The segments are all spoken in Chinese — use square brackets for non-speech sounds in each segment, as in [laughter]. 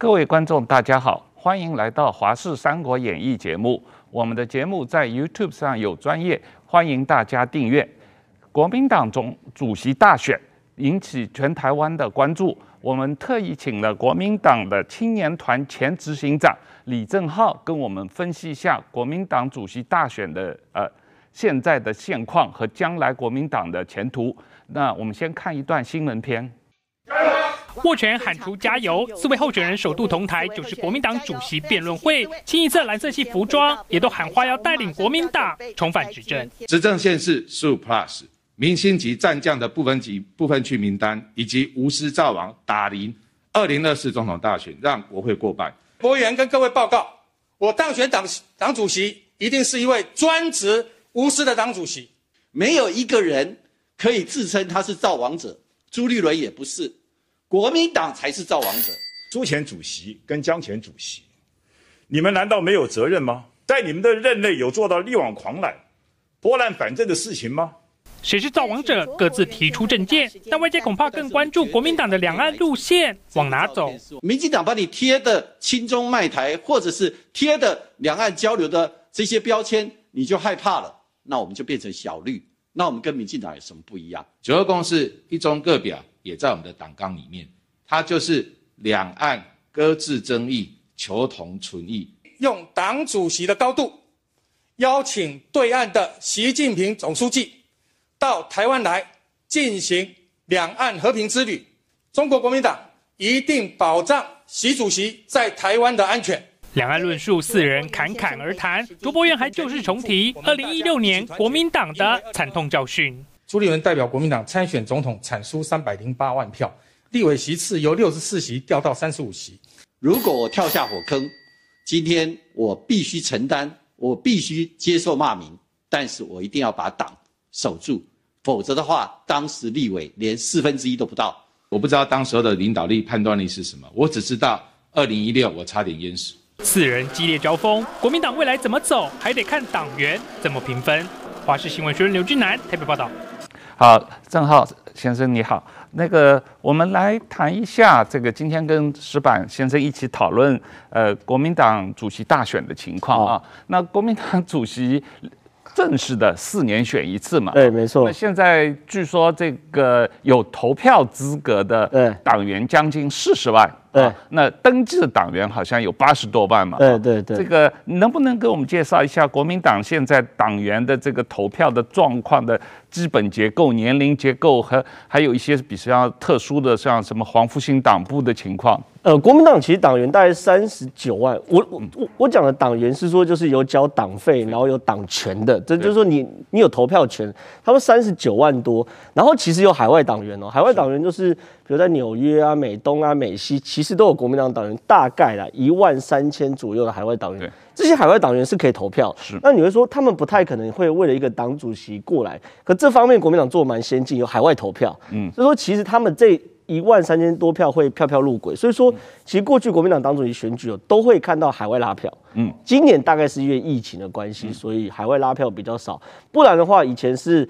各位观众，大家好，欢迎来到《华视三国演义》节目。我们的节目在 YouTube 上有专业，欢迎大家订阅。国民党总主席大选引起全台湾的关注，我们特意请了国民党的青年团前执行长李正浩跟我们分析一下国民党主席大选的呃现在的现况和将来国民党的前途。那我们先看一段新闻片。握拳喊出加油，四位候选人首度同台，就是国民党主席辩论会，清一色蓝色系服装，也都喊话要带领国民党重返执政。执政县市十五 plus 明星级战将的部分级部分区名单，以及无私造王打赢二零二四总统大选，让国会过半。国员跟各位报告，我当选党党主席，一定是一位专职无私的党主席，没有一个人可以自称他是造王者，朱立伦也不是。国民党才是造王者。朱前主席跟江前主席，你们难道没有责任吗？在你们的任内有做到力挽狂澜、拨乱反正的事情吗？谁是造王者？各自提出政见，但外界恐怕更关注国民党的两岸路线往哪走。民进党把你贴的亲中卖台，或者是贴的两岸交流的这些标签，你就害怕了。那我们就变成小绿。那我们跟民进党有什么不一样？九二共识、一中各表。也在我们的党纲里面，它就是两岸搁置争议，求同存异，用党主席的高度邀请对岸的习近平总书记到台湾来进行两岸和平之旅。中国国民党一定保障习主席在台湾的安全。两岸论述，四人侃侃而谈。卓博远还旧事重提，二零一六年国民党的惨痛教训。朱立伦代表国民党参选总统，产输三百零八万票，立委席次由六十四席掉到三十五席。如果我跳下火坑，今天我必须承担，我必须接受骂名，但是我一定要把党守住，否则的话，当时立委连四分之一都不到。我不知道当时候的领导力判断力是什么，我只知道二零一六我差点淹死。四人激烈交锋，国民党未来怎么走，还得看党员怎么评分。华视新闻学人刘俊南台北报道。好，郑浩先生你好，那个我们来谈一下这个今天跟石板先生一起讨论呃国民党主席大选的情况啊。那国民党主席正式的四年选一次嘛？对，没错。那现在据说这个有投票资格的党员将近四十万。对、啊，那登记的党员好像有八十多万嘛。对对对，这个能不能给我们介绍一下国民党现在党员的这个投票的状况的基本结构、年龄结构和还有一些比较特殊的，像什么黄复兴党部的情况？呃，国民党其实党员大概三十九万。我我我我讲的党员是说，就是有缴党费，然后有党权的，这就是说你你有投票权。他们三十九万多，然后其实有海外党员哦，海外党员就是。比如在纽约啊、美东啊、美西，其实都有国民党党员，大概啦一万三千左右的海外党员。这些海外党员是可以投票。是。那你会说他们不太可能会为了一个党主席过来？可这方面国民党做蛮先进，有海外投票。嗯。所以说，其实他们这一万三千多票会票票入轨。所以说，其实过去国民党党主席选举都会看到海外拉票。嗯。今年大概是因为疫情的关系，所以海外拉票比较少。不然的话，以前是。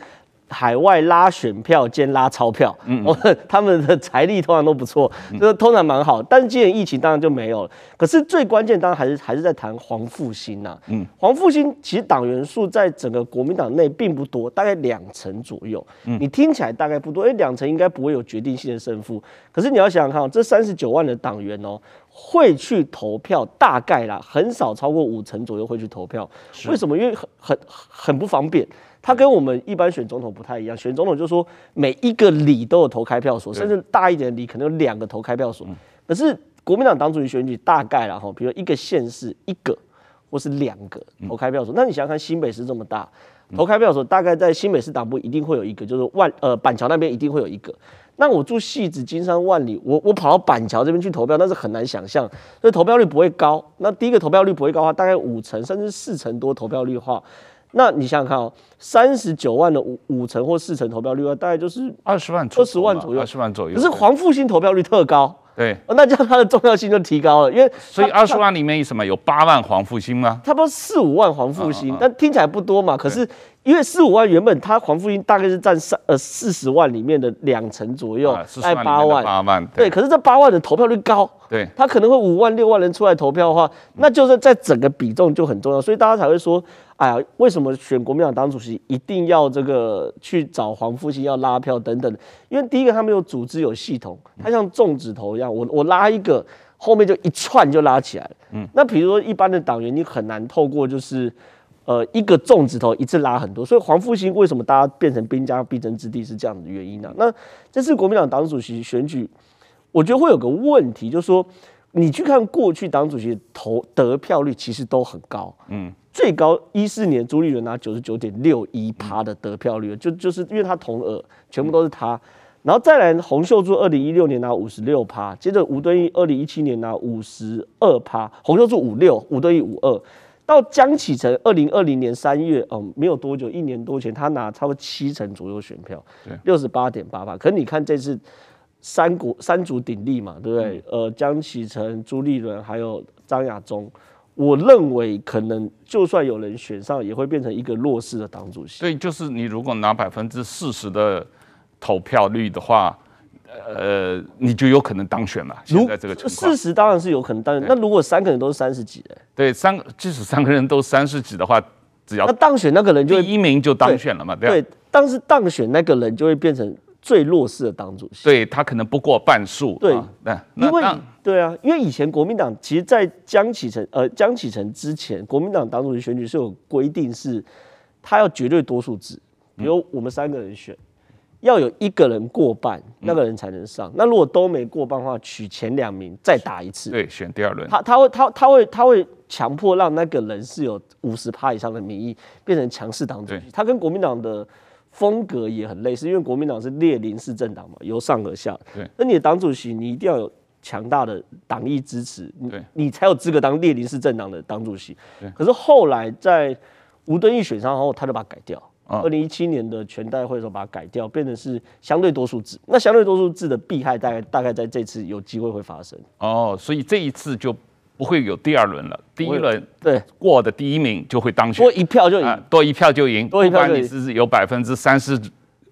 海外拉选票兼拉钞票，嗯，嗯，[laughs] 他们的财力通常都不错，就是通常蛮好。但是今年疫情当然就没有了。可是最关键当然还是还是在谈黄复兴呐，嗯，黄复兴其实党员数在整个国民党内并不多，大概两成左右。嗯，你听起来大概不多，哎，两成应该不会有决定性的胜负。可是你要想想看哦，这三十九万的党员哦，会去投票，大概啦，很少超过五成左右会去投票。为什么？因为很很很不方便。他跟我们一般选总统不太一样，选总统就是说每一个里都有投开票所，甚至大一点的里可能有两个投开票所。可是国民党党主席选举大概啦哈，比如一个县市一个或是两个投开票所。那你想想看，新北市这么大，投开票所大概在新北市党部一定会有一个，就是万呃板桥那边一定会有一个。那我住戏子、金山、万里，我我跑到板桥这边去投票，那是很难想象，所以投票率不会高。那第一个投票率不会高的话，大概五成甚至四成多投票率的话。那你想想看哦，三十九万的五五成或四成投票率啊，大概就是二十万，二十万左右，二十万左右。可是黄复兴投票率特高，对，那这样它的重要性就提高了，因为所以二十万里面有什么？有八万黄复兴吗？差不多四五万黄复兴，但听起来不多嘛。可是因为四五万原本他黄复兴大概是占三呃四十万里面的两成左右，在八万。八万对，可是这八万的投票率高，对，他可能会五万六万人出来投票的话，那就是在整个比重就很重要，所以大家才会说，哎呀，为什么选国民党党主席一定要这个去找黄复兴要拉票等等？因为第一个他没有组织有系统，他像种指头一样，我我拉一个，后面就一串就拉起来了，嗯，那比如说一般的党员，你很难透过就是。呃，一个粽子头一次拉很多，所以黄复兴为什么大家变成兵家必争之地是这样的原因呢、啊？那这次国民党党主席选举，我觉得会有个问题，就是说你去看过去党主席投得票率其实都很高，嗯，最高一四年朱立伦拿九十九点六一趴的得票率，就就是因为他同额全部都是他，然后再来洪秀柱二零一六年拿五十六趴，接着吴敦义二零一七年拿五十二趴，洪秀柱五六，吴敦义五二。到江启臣二零二零年三月，哦，没有多久，一年多前，他拿差不多七成左右选票，六十八点八八。可是你看这次三国三足鼎立嘛，对不对？嗯、呃，江启臣、朱立伦还有张亚中，我认为可能就算有人选上，也会变成一个弱势的党主席。所以就是你如果拿百分之四十的投票率的话。呃，你就有可能当选了。现在这个情况，事实当然是有可能当选。那如果三个人都是三十几的，对，三即使三个人都三十几的话，只要那当选那个人就第一名就当选了嘛，对，对，但是当选那个人就会变成最弱势的党主席。对，他可能不过半数。对，那因为对啊，因为以前国民党其实，在江启臣呃江启臣之前，国民党党主席选举是有规定，是他要绝对多数制，比如我们三个人选。要有一个人过半，那个人才能上。嗯、那如果都没过半的话，取前两名再打一次。对，选第二轮。他他会他他会他会强迫让那个人是有五十趴以上的民意，变成强势党主席。他跟国民党的风格也很类似，因为国民党是列宁式政党嘛，由上而下。对。那你的党主席，你一定要有强大的党意支持，你，你才有资格当列宁式政党的党主席。对。可是后来在吴敦义选上后，他就把它改掉。二零一七年的全代会的时候把它改掉，变成是相对多数制。那相对多数制的弊害大概大概在这次有机会会发生。哦，所以这一次就不会有第二轮了。第一轮对过的第一名就会当选，多一票就赢，啊，多一票就赢，多一票就赢。不管你是有百分之三十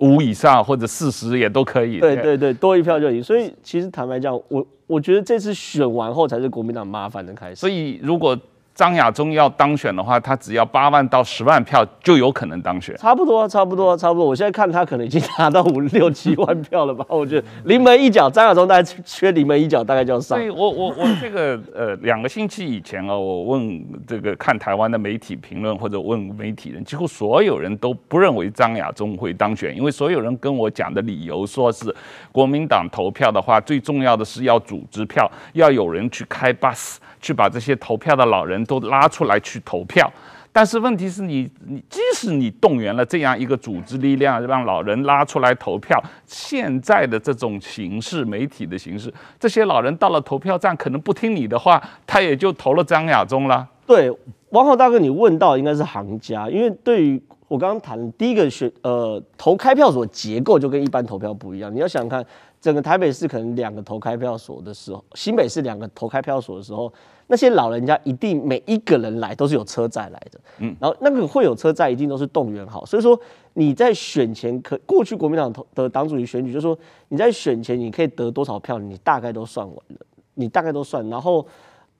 五以上或者四十也都可以。对对对，多一票就赢。所以其实坦白讲，我我觉得这次选完后才是国民党麻烦的开始。所以如果张亚中要当选的话，他只要八万到十万票就有可能当选。差不多，差不多，差不多。我现在看他可能已经拿到五六七万票了吧？我觉得临门一脚，张亚中大概缺临门一脚，大概就要上。所以我我我这个呃两个星期以前啊，我问这个看台湾的媒体评论或者问媒体人，几乎所有人都不认为张亚中会当选，因为所有人跟我讲的理由说是国民党投票的话，最重要的是要组织票，要有人去开 bus。去把这些投票的老人都拉出来去投票，但是问题是你，你即使你动员了这样一个组织力量，让老人拉出来投票，现在的这种形式，媒体的形式，这些老人到了投票站，可能不听你的话，他也就投了张亚中了。对，王浩大哥，你问到应该是行家，因为对于我刚刚谈第一个选，呃，投开票所结构就跟一般投票不一样，你要想看，整个台北市可能两个投开票所的时候，新北市两个投开票所的时候。那些老人家一定每一个人来都是有车载来的，嗯，然后那个会有车载一定都是动员好，所以说你在选前可过去国民党的党主席选举，就是说你在选前你可以得多少票，你大概都算完了，你大概都算，然后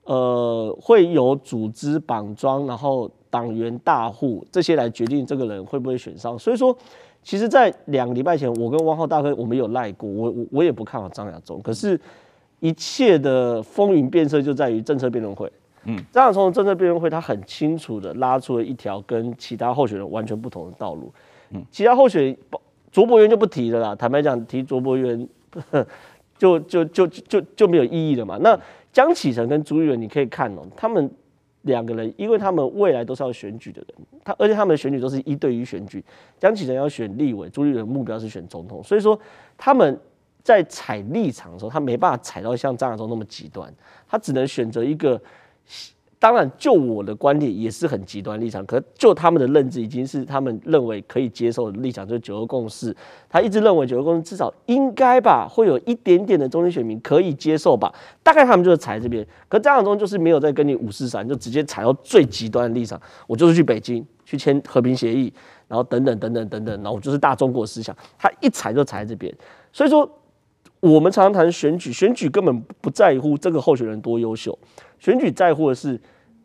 呃会有组织绑桩，然后党员大户这些来决定这个人会不会选上，所以说其实，在两个礼拜前，我跟汪浩大哥我们有赖过，我我我也不看好张亚中，可是。一切的风云变色就在于政策辩论会。嗯，张亚中的政策辩论会，他很清楚的拉出了一条跟其他候选人完全不同的道路。嗯，其他候选人卓博源就不提了啦。坦白讲，提卓博源 [laughs] 就就就就就就没有意义了嘛。那江启臣跟朱立伦，你可以看哦，他们两个人，因为他们未来都是要选举的人，他而且他们的选举都是一对一选举。江启臣要选立委，朱立伦目标是选总统，所以说他们。在踩立场的时候，他没办法踩到像张亚中那么极端，他只能选择一个。当然，就我的观点也是很极端立场，可就他们的认知已经是他们认为可以接受的立场，就是九二共识。他一直认为九二共识至少应该吧，会有一点点的中间选民可以接受吧。大概他们就是踩这边，可张亚中就是没有再跟你五四三，就直接踩到最极端的立场。我就是去北京去签和平协议，然后等等等等等等，然后我就是大中国思想，他一踩就踩在这边。所以说，我们常常谈选举，选举根本不在乎这个候选人多优秀，选举在乎的是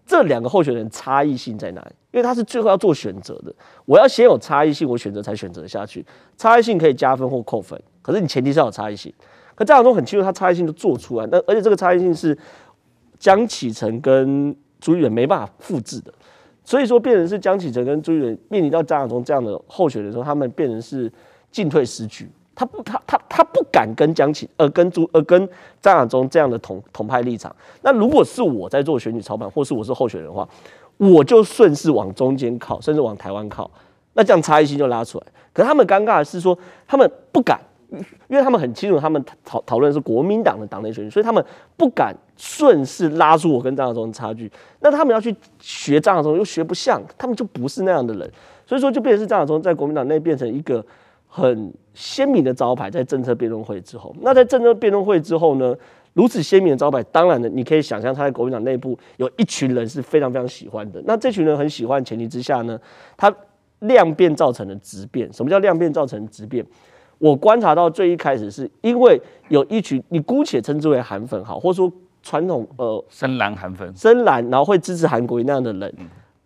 这两个候选人差异性在哪里，因为他是最后要做选择的。我要先有差异性，我选择才选择下去。差异性可以加分或扣分，可是你前提是要有差异性。可张亚中很清楚，他差异性都做出来，那而且这个差异性是江启臣跟朱立伦没办法复制的。所以说，变成是江启臣跟朱立伦面临到张亚中这样的候选人的时候，他们变成是进退失据。他不，他他他不敢跟江启呃跟朱呃跟张亚中这样的同同派立场。那如果是我在做选举操盘，或是我是候选人的话，我就顺势往中间靠，甚至往台湾靠，那这样差异性就拉出来。可是他们尴尬的是说，他们不敢。因为他们很清楚，他们讨讨论是国民党的党内选举，所以他们不敢顺势拉出我跟张亚中的差距。那他们要去学张亚中，又学不像，他们就不是那样的人。所以说，就变成是张亚中在国民党内变成一个很鲜明的招牌。在政策辩论会之后，那在政策辩论会之后呢，如此鲜明的招牌，当然呢，你可以想象他在国民党内部有一群人是非常非常喜欢的。那这群人很喜欢前提之下呢，他量变造成了质变。什么叫量变造成质变？我观察到最一开始是因为有一群你姑且称之为韩粉好，或者说传统呃深蓝韩粉，深蓝，然后会支持韩国那样的人，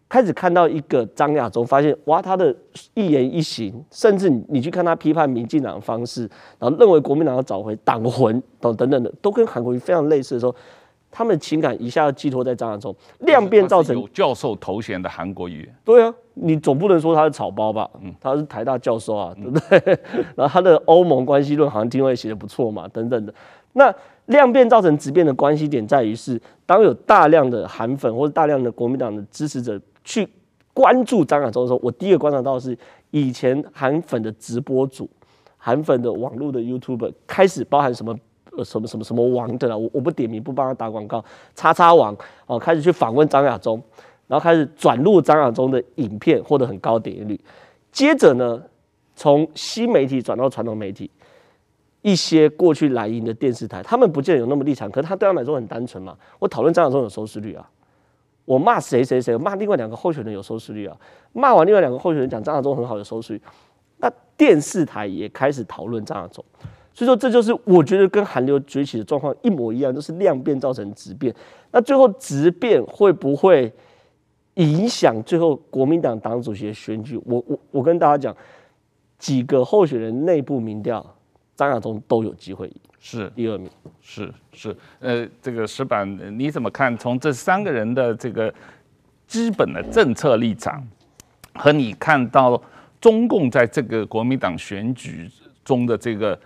开始看到一个张亚中，发现哇，他的一言一行，甚至你你去看他批判民进党的方式，然后认为国民党要找回党魂等等等的，都跟韩国瑜非常类似的时候。他们情感一下寄托在张亚中，量变造成有教授头衔的韩国瑜。对啊，你总不能说他是草包吧？嗯，他是台大教授啊，对不对？然后他的欧盟关系论好像听说也写的不错嘛，等等的。那量变造成质变的关系点在于是，当有大量的韩粉或者大量的国民党的支持者去关注张亚中的时候，我第一个观察到是，以前韩粉的直播主、韩粉的网络的 YouTube 开始包含什么？什么什么什么王的啦，我我不点名，不帮他打广告。叉叉王哦，开始去访问张亚中，然后开始转录张亚中的影片，获得很高点击率。接着呢，从新媒体转到传统媒体，一些过去蓝营的电视台，他们不见得有那么立场，可是他对他们来说很单纯嘛。我讨论张亚中有收视率啊，我骂谁谁谁，骂另外两个候选人有收视率啊，骂完另外两个候选人讲张亚中很好的收视率，那电视台也开始讨论张亚中。所以说，这就是我觉得跟韩流崛起的状况一模一样，就是量变造成质变。那最后质变会不会影响最后国民党党主席的选举？我我我跟大家讲，几个候选人内部民调，张亚中都有机会赢，是第二名。是是，呃，这个石板你怎么看？从这三个人的这个基本的政策立场，和你看到中共在这个国民党选举中的这个。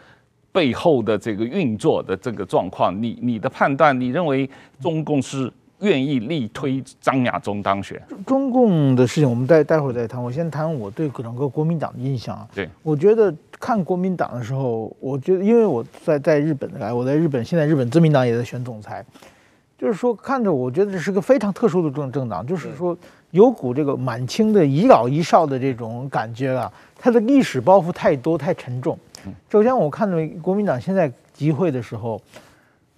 背后的这个运作的这个状况，你你的判断，你认为中共是愿意力推张亚中当选？中共的事情我们待待会儿再谈。我先谈我对整个国民党的印象啊。对，我觉得看国民党的时候，我觉得因为我在在日本来，我在日本，现在日本自民党也在选总裁，就是说看着，我觉得这是个非常特殊的政政党，就是说有股这个满清的遗老遗少的这种感觉啊，它的历史包袱太多太沉重。首先，我看到国民党现在集会的时候，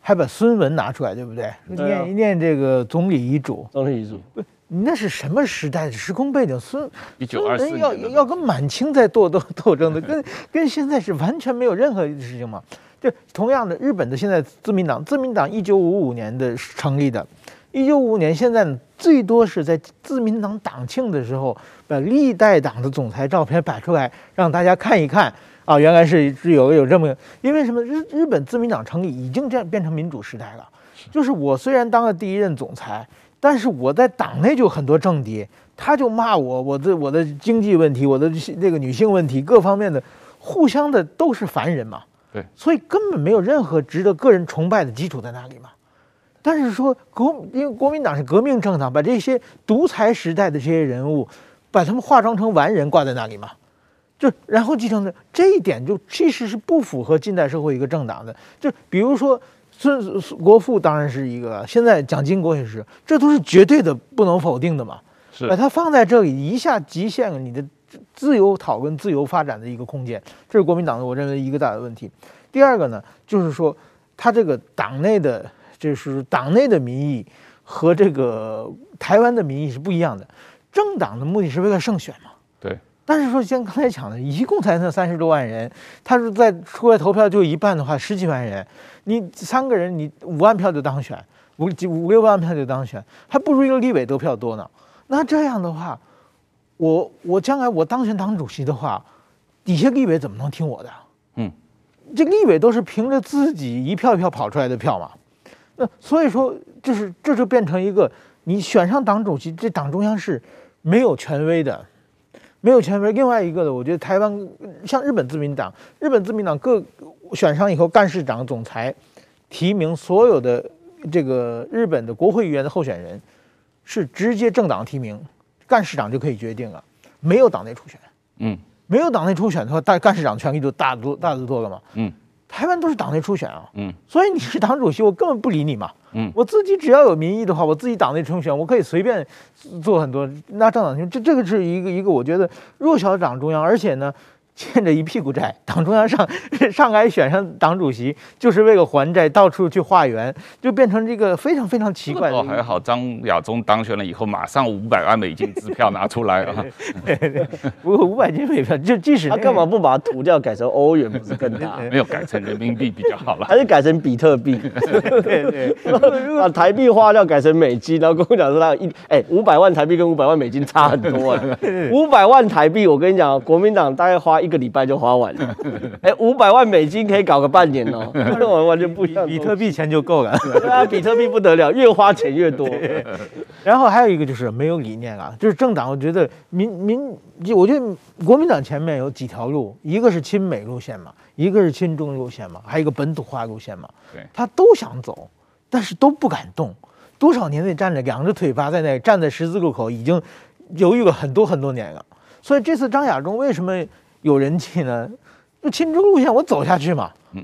还把孙文拿出来，对不对？念一念这个总理遗嘱。总理遗嘱，不，那是什么时代的时空背景？孙孙文要要跟满清在斗斗斗争的，[laughs] 跟跟现在是完全没有任何事情嘛。就同样的，日本的现在自民党，自民党一九五五年的成立的，一九五五年现在最多是在自民党党庆的时候，把历代党的总裁照片摆出来，让大家看一看。啊，原来是是有有这么，因为什么？日日本自民党成立已经这样变成民主时代了。就是我虽然当了第一任总裁，但是我在党内就很多政敌，他就骂我，我的我的经济问题，我的这个女性问题，各方面的，互相的都是凡人嘛。对，所以根本没有任何值得个人崇拜的基础在那里嘛。但是说国，因为国民党是革命政党，把这些独裁时代的这些人物，把他们化妆成完人挂在那里嘛。就然后继承的这一点，就其实是不符合近代社会一个政党的。就比如说孙国父当然是一个，现在蒋经国也是，这都是绝对的不能否定的嘛。是把它放在这里，一下极限了你的自由讨论、自由发展的一个空间，这是国民党的我认为一个大的问题。第二个呢，就是说他这个党内的，就是党内的民意和这个台湾的民意是不一样的。政党的目的是为了胜选嘛？对。但是说像刚才讲的，一共才那三十多万人，他说在出来投票就一半的话，十几万人，你三个人你五万票就当选，五几五六万票就当选，还不如一个立委得票多呢。那这样的话，我我将来我当选党主席的话，底下立委怎么能听我的？嗯，这立委都是凭着自己一票一票跑出来的票嘛。那所以说，就是这就变成一个，你选上党主席，这党中央是没有权威的。没有权威。另外一个呢，我觉得台湾像日本自民党，日本自民党各选上以后，干事长、总裁提名所有的这个日本的国会议员的候选人，是直接政党提名，干事长就可以决定了，没有党内初选。嗯，没有党内初选的话，大干事长权力就大多大得多了嘛。嗯。台湾都是党内初选啊，嗯，所以你是党主席，我根本不理你嘛，嗯，我自己只要有民意的话，我自己党内初选，我可以随便做很多，那政党这这个是一个一个，我觉得弱小党中央，而且呢。欠着一屁股债，党中央上上海选上党主席，就是为了还债，到处去化缘，就变成这个非常非常奇怪的。还好张亚中当选了以后，马上五百万美金支票拿出来啊！[laughs] 不过五百金美票，就即使他干嘛不把它涂掉，改成欧元不是更大？没有改成人民币比较好了，还是改成比特币？[laughs] 对对，把 [laughs] 台币花掉，改成美金，然后跟我讲说他一哎五百万台币跟五百万美金差很多啊！五百万台币，我跟你讲，国民党大概花。一个礼拜就花完了，[laughs] 哎，五百万美金可以搞个半年哦，[laughs] 完完全不一样，比特币钱就够了。对啊，比特币不得了，越花钱越多。[laughs] 然后还有一个就是没有理念啊，就是政党，我觉得民民，我觉得国民党前面有几条路，一个是亲美路线嘛，一个是亲中路线嘛，还有一个本土化路线嘛。对，他都想走，但是都不敢动。多少年内站着两只腿扒在那，站在十字路口，已经犹豫了很多很多年了。所以这次张亚中为什么？有人气呢，就亲中路线我走下去嘛，嗯，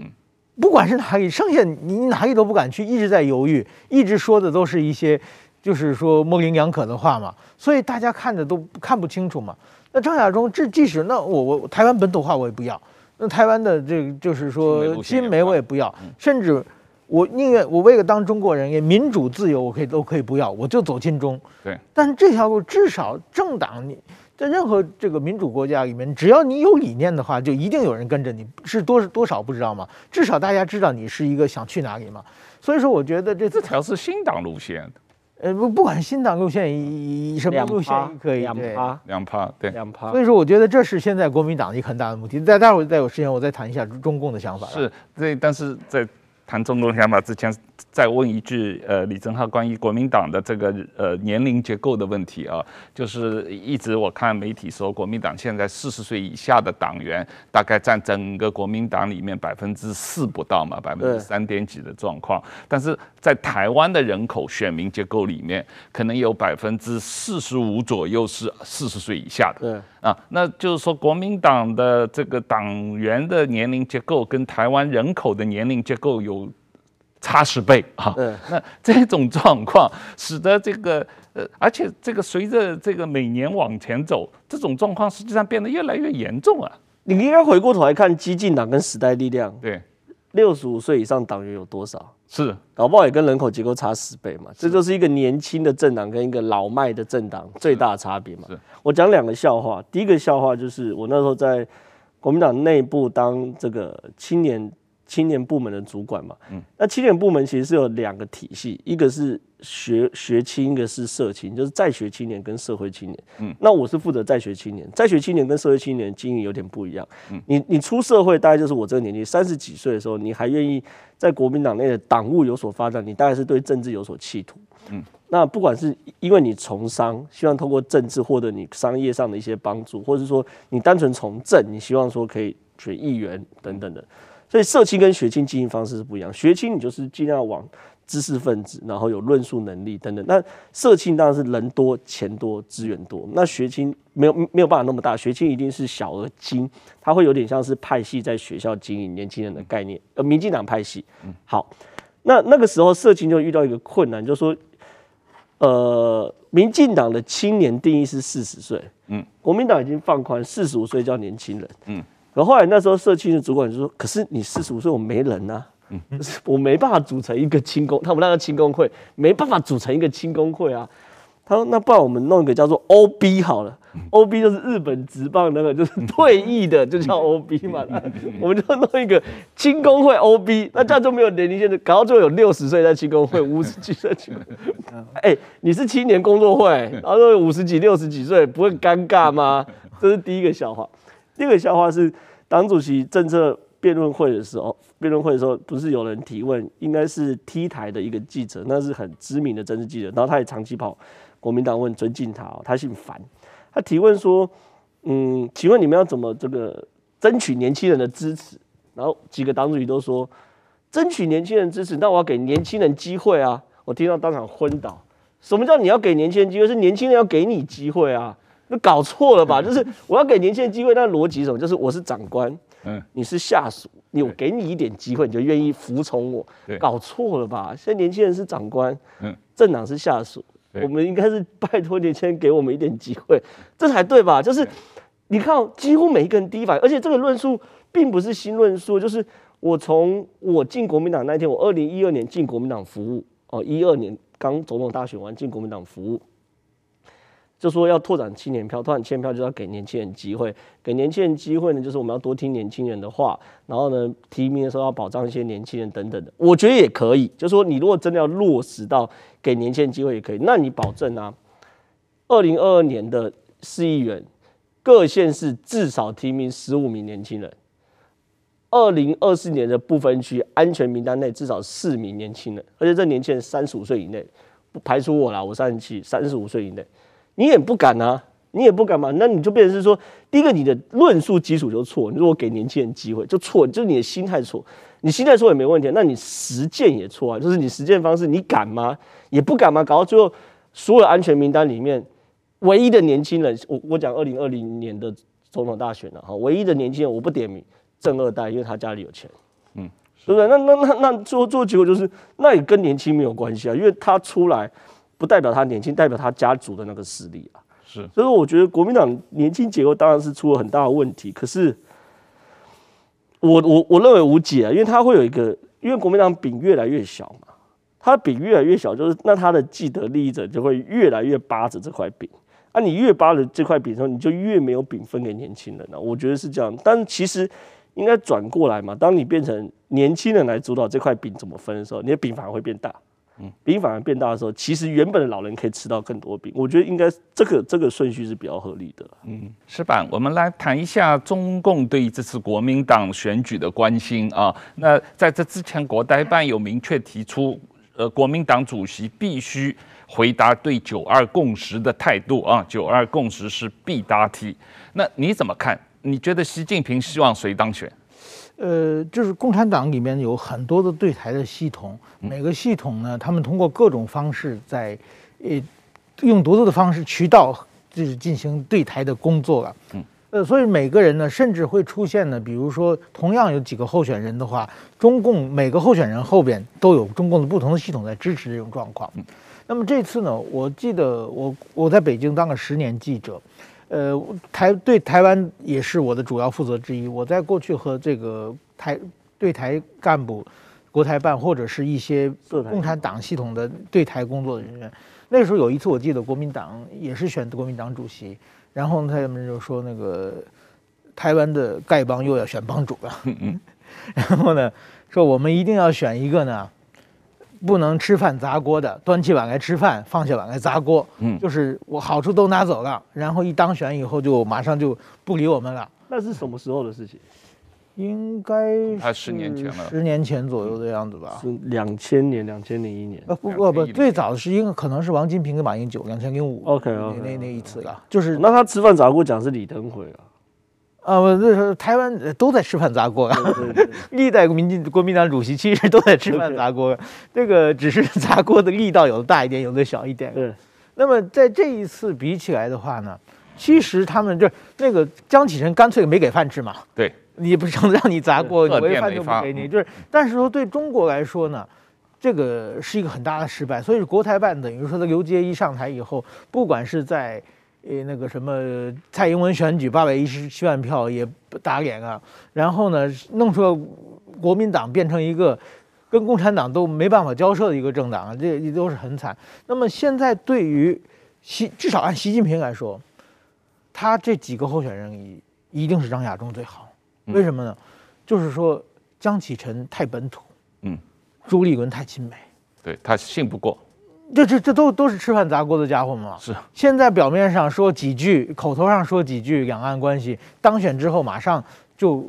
不管是哪里，剩下你哪里都不敢去，一直在犹豫，一直说的都是一些就是说模棱两可的话嘛，所以大家看着都看不清楚嘛。那张亚中这即使那我我台湾本土化我也不要，那台湾的这个就是说新媒我也不要，甚至我宁愿我为了当中国人也民主自由我可以都可以不要，我就走亲中。对，但是这条路至少政党你。在任何这个民主国家里面，只要你有理念的话，就一定有人跟着你，是多多少不知道吗？至少大家知道你是一个想去哪里嘛。所以说，我觉得这这条是新党路线。呃，不，不管新党路线，以什么路线可以，两趴，两趴，对，两趴。所以说，我觉得这是现在国民党一个很大的问题。再待会儿再有时间，我再谈一下中共的想法。是，对，但是在。谈中共想法之前，再问一句，呃，李正浩关于国民党的这个呃年龄结构的问题啊，就是一直我看媒体说，国民党现在四十岁以下的党员大概占整个国民党里面百分之四不到嘛，百分之三点几的状况。但是在台湾的人口选民结构里面，可能有百分之四十五左右是四十岁以下的。对啊，那就是说国民党的这个党员的年龄结构跟台湾人口的年龄结构有。差十倍啊！那这种状况使得这个呃，而且这个随着这个每年往前走，这种状况实际上变得越来越严重啊！你应该回过头来看，激进党跟时代力量，对，六十五岁以上党员有多少？是，搞不好也跟人口结构差十倍嘛。这就是一个年轻的政党跟一个老迈的政党最大的差别嘛。我讲两个笑话，第一个笑话就是我那时候在国民党内部当这个青年。青年部门的主管嘛，嗯，那青年部门其实是有两个体系，一个是学学青，一个是社青，就是在学青年跟社会青年。嗯，那我是负责在学青年，在学青年跟社会青年经营有点不一样。嗯，你你出社会大概就是我这个年纪，三十几岁的时候，你还愿意在国民党内的党务有所发展，你大概是对政治有所企图。嗯，那不管是因为你从商，希望通过政治获得你商业上的一些帮助，或者是说你单纯从政，你希望说可以选议员等等的。所以社青跟学青经营方式是不一样，学青你就是尽量往知识分子，然后有论述能力等等。那社青当然是人多钱多资源多，那学青没有没有办法那么大，学青一定是小而精，它会有点像是派系在学校经营年轻人的概念，呃，民进党派系。好，那那个时候社青就遇到一个困难，就是说，呃，民进党的青年定义是四十岁，嗯，国民党已经放宽四十五岁叫年轻人，嗯。然后后来那时候社区的主管就说：“可是你四十五岁，我没人呐、我没办法组成一个青工，他们那个青工会没办法组成一个青工会啊。他说：“那不然我们弄一个叫做 OB 好了，OB 就是日本职棒那个，就是退役的就叫 OB 嘛。[laughs] 我们就弄一个青工会 OB，那这样就没有年龄限制，搞到最后有六十岁在青工会，五十几岁青工会。哎，你是青年工作会，然后说五十几、六十几岁，不会尴尬吗？这是第一个笑话。第二个笑话是党主席政策辩论会的时候，辩论会的时候不是有人提问，应该是 T 台的一个记者，那是很知名的政治记者，然后他也长期跑。”国民党问尊敬他哦，他姓樊，他提问说：“嗯，请问你们要怎么这个争取年轻人的支持？”然后几个党主席都说：“争取年轻人支持，那我要给年轻人机会啊！”我听到当场昏倒。什么叫你要给年轻人机会？是年轻人要给你机会啊？那搞错了吧？就是我要给年轻人机会，那逻辑什么？就是我是长官，嗯，你是下属，你我给你一点机会，你就愿意服从我？搞错了吧？现在年轻人是长官，嗯，政党是下属。我们应该是拜托年轻人给我们一点机会，这才对吧？就是你看，几乎每一个人第一反应，而且这个论述并不是新论述，就是我从我进国民党那天，我二零一二年进国民党服务哦，一二年刚总统大选完进国民党服务。就说要拓展青年票，拓展青年票就要给年轻人机会，给年轻人机会呢，就是我们要多听年轻人的话，然后呢，提名的时候要保障一些年轻人等等的，我觉得也可以。就说你如果真的要落实到给年轻人机会也可以，那你保证啊，二零二二年的市议员各县市至少提名十五名年轻人，二零二四年的不分区安全名单内至少四名年轻人，而且这年轻人三十五岁以内，不排除我啦，我三十七，三十五岁以内。你也不敢啊，你也不敢嘛，那你就变成是说，第一个你的论述基础就错，你如果给年轻人机会就错，就是你的心态错，你心态错也没问题，那你实践也错啊，就是你实践方式你敢吗？也不敢吗？搞到最后所有安全名单里面唯一的年轻人，我我讲二零二零年的总统大选了哈，唯一的年轻人我不点名，正二代，因为他家里有钱，嗯，对不对？那那那那最后最后结果就是，那也跟年轻没有关系啊，因为他出来。不代表他年轻，代表他家族的那个势力啊。是，所以我觉得国民党年轻结构当然是出了很大的问题。可是我，我我我认为无解啊，因为他会有一个，因为国民党饼越来越小嘛，他的饼越来越小，就是那他的既得利益者就会越来越扒着这块饼。啊，你越扒着这块饼的时候，你就越没有饼分给年轻人了啊。我觉得是这样，但其实应该转过来嘛。当你变成年轻人来主导这块饼怎么分的时候，你的饼反而会变大。嗯，饼反而变大的时候，其实原本的老人可以吃到更多饼。我觉得应该这个这个顺序是比较合理的。嗯，矢板，我们来谈一下中共对于这次国民党选举的关心啊。那在这之前，国台办有明确提出，呃，国民党主席必须回答对九二共识的态度啊。九二共识是必答题。那你怎么看？你觉得习近平希望谁当选？呃，就是共产党里面有很多的对台的系统，每个系统呢，他们通过各种方式在，呃，用独特的方式渠道，就是进行对台的工作了。嗯，呃，所以每个人呢，甚至会出现呢，比如说同样有几个候选人的话，中共每个候选人后边都有中共的不同的系统在支持这种状况。嗯那么这次呢，我记得我我在北京当了十年记者。呃，台对台湾也是我的主要负责之一。我在过去和这个台对台干部、国台办或者是一些共产党系统的对台工作的人员，那时候有一次我记得国民党也是选国民党主席，然后他们就说那个台湾的丐帮又要选帮主了，然后呢说我们一定要选一个呢。不能吃饭砸锅的，端起碗来吃饭，放下碗来砸锅。嗯，就是我好处都拿走了，然后一当选以后就马上就不理我们了。那是什么时候的事情？应该是十年前了，十年前左右的样子吧。是两千年，两千零一年。呃，不不不，最早是应该可能是王金平跟马英九两千零五。OK 那那那一次了，就是那他吃饭砸锅讲是李登辉啊。啊，我，那时候台湾都在吃饭砸锅。啊，历代民进国民党主席其实都在吃饭砸锅，这个只是砸锅的力道有的大一点，有的小一点。对，那么在这一次比起来的话呢，其实他们就那个江启臣干脆没给饭吃嘛，对，你不想让你砸锅，我连饭都不给你，就是，但是说对中国来说呢，这个是一个很大的失败，所以国台办等于说，他刘杰一上台以后，不管是在。诶，那个什么蔡英文选举八百一十七万票也不打脸啊，然后呢，弄出了国民党变成一个跟共产党都没办法交涉的一个政党啊，这也都是很惨。那么现在对于习至少按习近平来说，他这几个候选人一一定是张亚中最好。为什么呢？就是说江启臣太本土，嗯，朱立伦太亲美，对他信不过。这这这都都是吃饭砸锅的家伙嘛。是。现在表面上说几句，口头上说几句两岸关系，当选之后马上就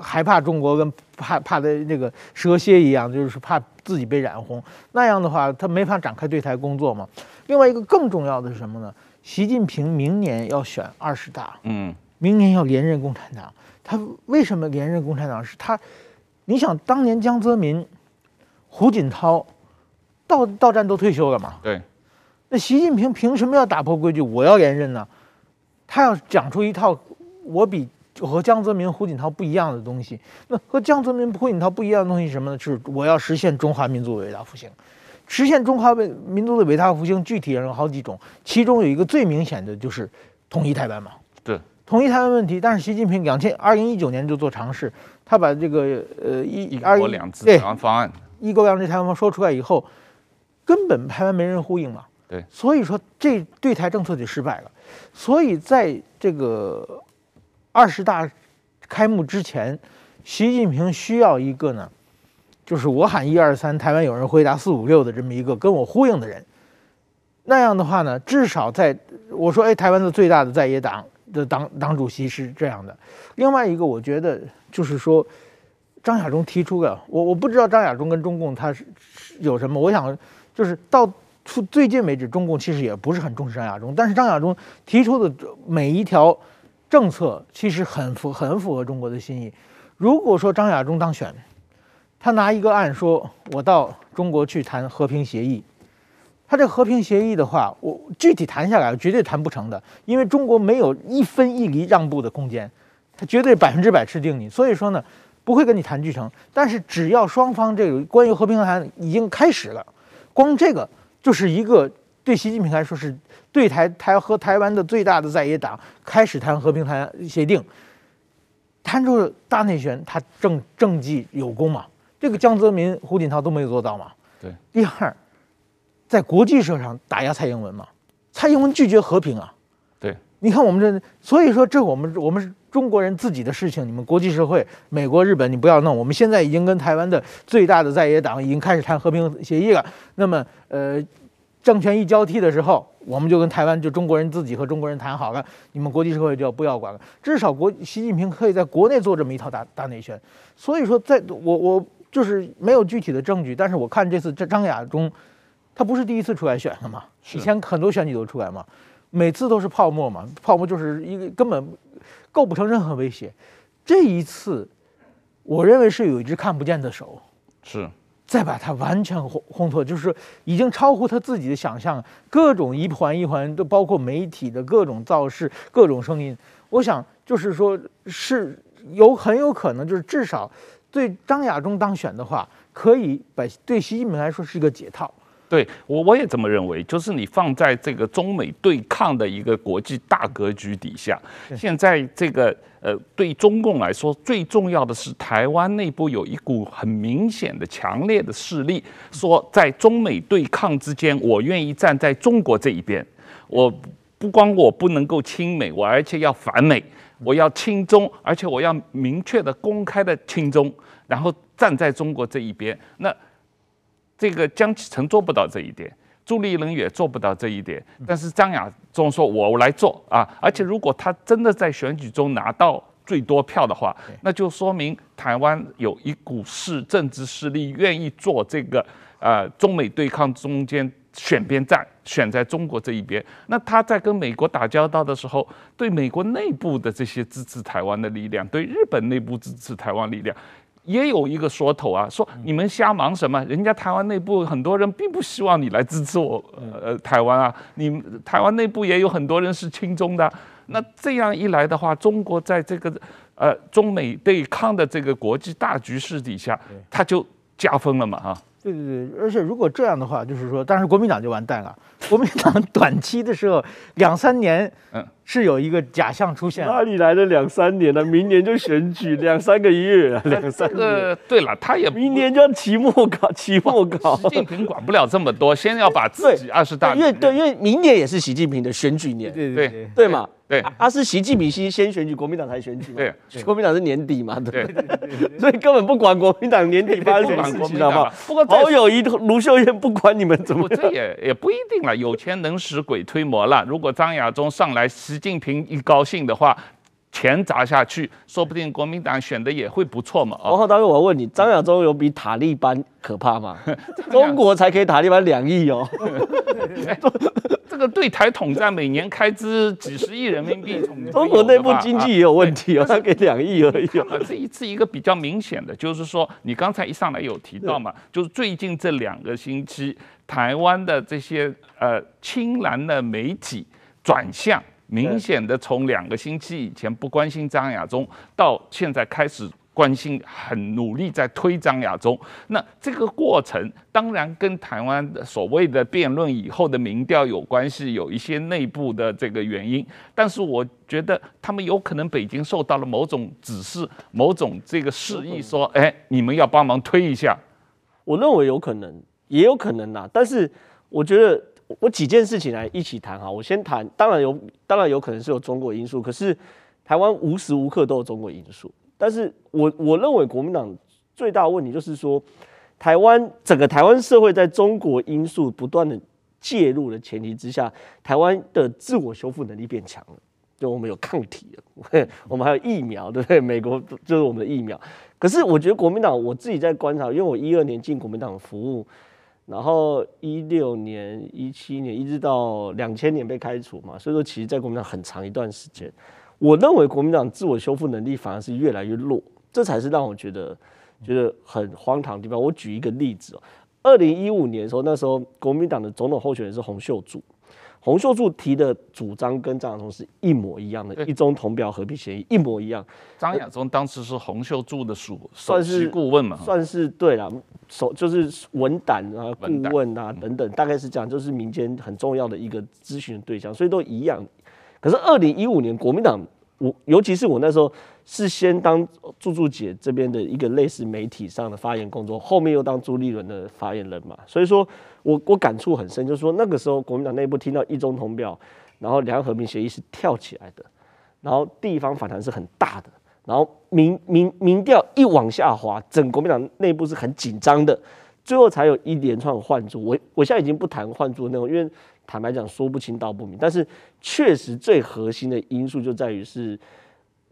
害怕中国跟怕怕的那个蛇蝎一样，就是怕自己被染红。那样的话，他没法展开对台工作嘛。另外一个更重要的是什么呢？习近平明年要选二十大，嗯，明年要连任共产党。他为什么连任共产党？是他，你想当年江泽民、胡锦涛。到到站都退休了嘛？对，那习近平凭什么要打破规矩？我要连任呢？他要讲出一套我比和江泽民、胡锦涛不一样的东西。那和江泽民、胡锦涛不一样的东西是什么呢？就是我要实现中华民族伟大复兴。实现中华民族的伟大复兴，具体有好几种，其中有一个最明显的就是统一台湾嘛。对，统一台湾问题。但是习近平两千二零一九年就做尝试，他把这个呃一一国两制台湾方案，一国两制台湾说出来以后。根本台湾没人呼应嘛，对，所以说这对台政策就失败了。所以在这个二十大开幕之前，习近平需要一个呢，就是我喊一二三，台湾有人回答四五六的这么一个跟我呼应的人。那样的话呢，至少在我说，哎，台湾的最大的在野党的党党主席是这样的。另外一个，我觉得就是说，张亚中提出的，我我不知道张亚中跟中共他是有什么，我想。就是到出最近为止，中共其实也不是很重视张亚中，但是张亚中提出的每一条政策其实很符很符合中国的心意。如果说张亚中当选，他拿一个案说，我到中国去谈和平协议，他这和平协议的话，我具体谈下来绝对谈不成的，因为中国没有一分一厘让步的空间，他绝对百分之百吃定你。所以说呢，不会跟你谈具成。但是只要双方这个关于和平谈已经开始了。光这个就是一个对习近平来说是对台台和台湾的最大的在野党开始谈和平谈协定，谈出大内宣，他政政绩有功嘛？这个江泽民、胡锦涛都没有做到嘛？对。第二，在国际社上打压蔡英文嘛？蔡英文拒绝和平啊？你看我们这，所以说这我们我们。中国人自己的事情，你们国际社会、美国、日本，你不要弄。我们现在已经跟台湾的最大的在野党已经开始谈和平协议了。那么，呃，政权一交替的时候，我们就跟台湾就中国人自己和中国人谈好了，你们国际社会就不要管了。至少国习近平可以在国内做这么一套大大内宣。所以说，在我我就是没有具体的证据，但是我看这次这张亚中，他不是第一次出来选了嘛？以前很多选举都出来嘛，每次都是泡沫嘛，泡沫就是一个根本。构不成任何威胁，这一次，我认为是有一只看不见的手，是再把它完全烘烘托，就是已经超乎他自己的想象，各种一环一环都包括媒体的各种造势、各种声音。我想就是说，是有很有可能，就是至少对张亚中当选的话，可以把对习近平来说是一个解套。对我我也这么认为，就是你放在这个中美对抗的一个国际大格局底下，现在这个呃，对中共来说最重要的是台湾内部有一股很明显的强烈的势力，说在中美对抗之间，我愿意站在中国这一边。我不光我不能够亲美，我而且要反美，我要亲中，而且我要明确的、公开的亲中，然后站在中国这一边。那。这个江启臣做不到这一点，朱立伦也做不到这一点，但是张亚中说：“我来做啊！”而且如果他真的在选举中拿到最多票的话，那就说明台湾有一股势政治势力愿意做这个呃中美对抗中间选边站，选在中国这一边。那他在跟美国打交道的时候，对美国内部的这些支持台湾的力量，对日本内部支持台湾力量。也有一个说头啊，说你们瞎忙什么？人家台湾内部很多人并不希望你来支持我，呃，台湾啊，你台湾内部也有很多人是亲中的。那这样一来的话，中国在这个呃中美对抗的这个国际大局势底下，他就加分了嘛，啊。对对对，而且如果这样的话，就是说，当时国民党就完蛋了。国民党 [laughs] 短期的时候两三年，嗯，是有一个假象出现。哪里来的两三年呢、啊？明年就选举两三个月啊，两三个。呃，对了，他也明年就要期末考，期末考。习近平管不了这么多，先要把自己二十大。因为对，因为明年也是习近平的选举年，对对对，对嘛。对，他是习近平先先选举，国民党才选举。对，国民党是年底嘛，对对对，所以根本不管国民党年底发生什么事情，好不好？不过好友谊卢秀燕不管你们怎么，这也也不一定了，有钱能使鬼推磨了。如果张亚中上来，习近平一高兴的话。钱砸下去，说不定国民党选的也会不错嘛。然后大哥，我要问你，张亚中有比塔利班可怕吗？[laughs] 中国才给塔利班两亿哦。[laughs] 这个对台统战每年开支几十亿人民币，中国内部经济也有问题哦，他给两亿而已。这一次一个比较明显的，就是说你刚才一上来有提到嘛，就是最近这两个星期，台湾的这些呃青蓝的媒体转向。明显的从两个星期以前不关心张亚中，到现在开始关心，很努力在推张亚中。那这个过程当然跟台湾的所谓的辩论以后的民调有关系，有一些内部的这个原因。但是我觉得他们有可能北京受到了某种指示，某种这个示意，说：“哎，你们要帮忙推一下。”我认为有可能，也有可能呐。但是我觉得。我几件事情来一起谈哈，我先谈，当然有，当然有可能是有中国因素，可是台湾无时无刻都有中国因素。但是我我认为国民党最大的问题就是说，台湾整个台湾社会在中国因素不断的介入的前提之下，台湾的自我修复能力变强了，就我们有抗体了，[laughs] 我们还有疫苗，对不对？美国就是我们的疫苗。可是我觉得国民党，我自己在观察，因为我一二年进国民党服务。然后一六年、一七年一直到两千年被开除嘛，所以说其实，在国民党很长一段时间，我认为国民党自我修复能力反而是越来越弱，这才是让我觉得觉得很荒唐的地方。我举一个例子哦，二零一五年的时候，那时候国民党的总统候选人是洪秀柱。洪秀柱提的主张跟张亚中是一模一样的，一中同表和平协议一模一样。张亚中当时是洪秀柱的属算是顾问嘛，算是对了，首就是文胆啊、顾问啊等等，大概是讲就是民间很重要的一个咨询对象，所以都一样。可是二零一五年国民党，我尤其是我那时候是先当柱柱姐这边的一个类似媒体上的发言工作，后面又当朱立伦的发言人嘛，所以说。我我感触很深，就是说那个时候国民党内部听到一中同表，然后两岸和平协议是跳起来的，然后地方反弹是很大的，然后民民民调一往下滑，整国民党内部是很紧张的，最后才有一连串换柱。我我现在已经不谈换柱的内容，因为坦白讲说不清道不明，但是确实最核心的因素就在于是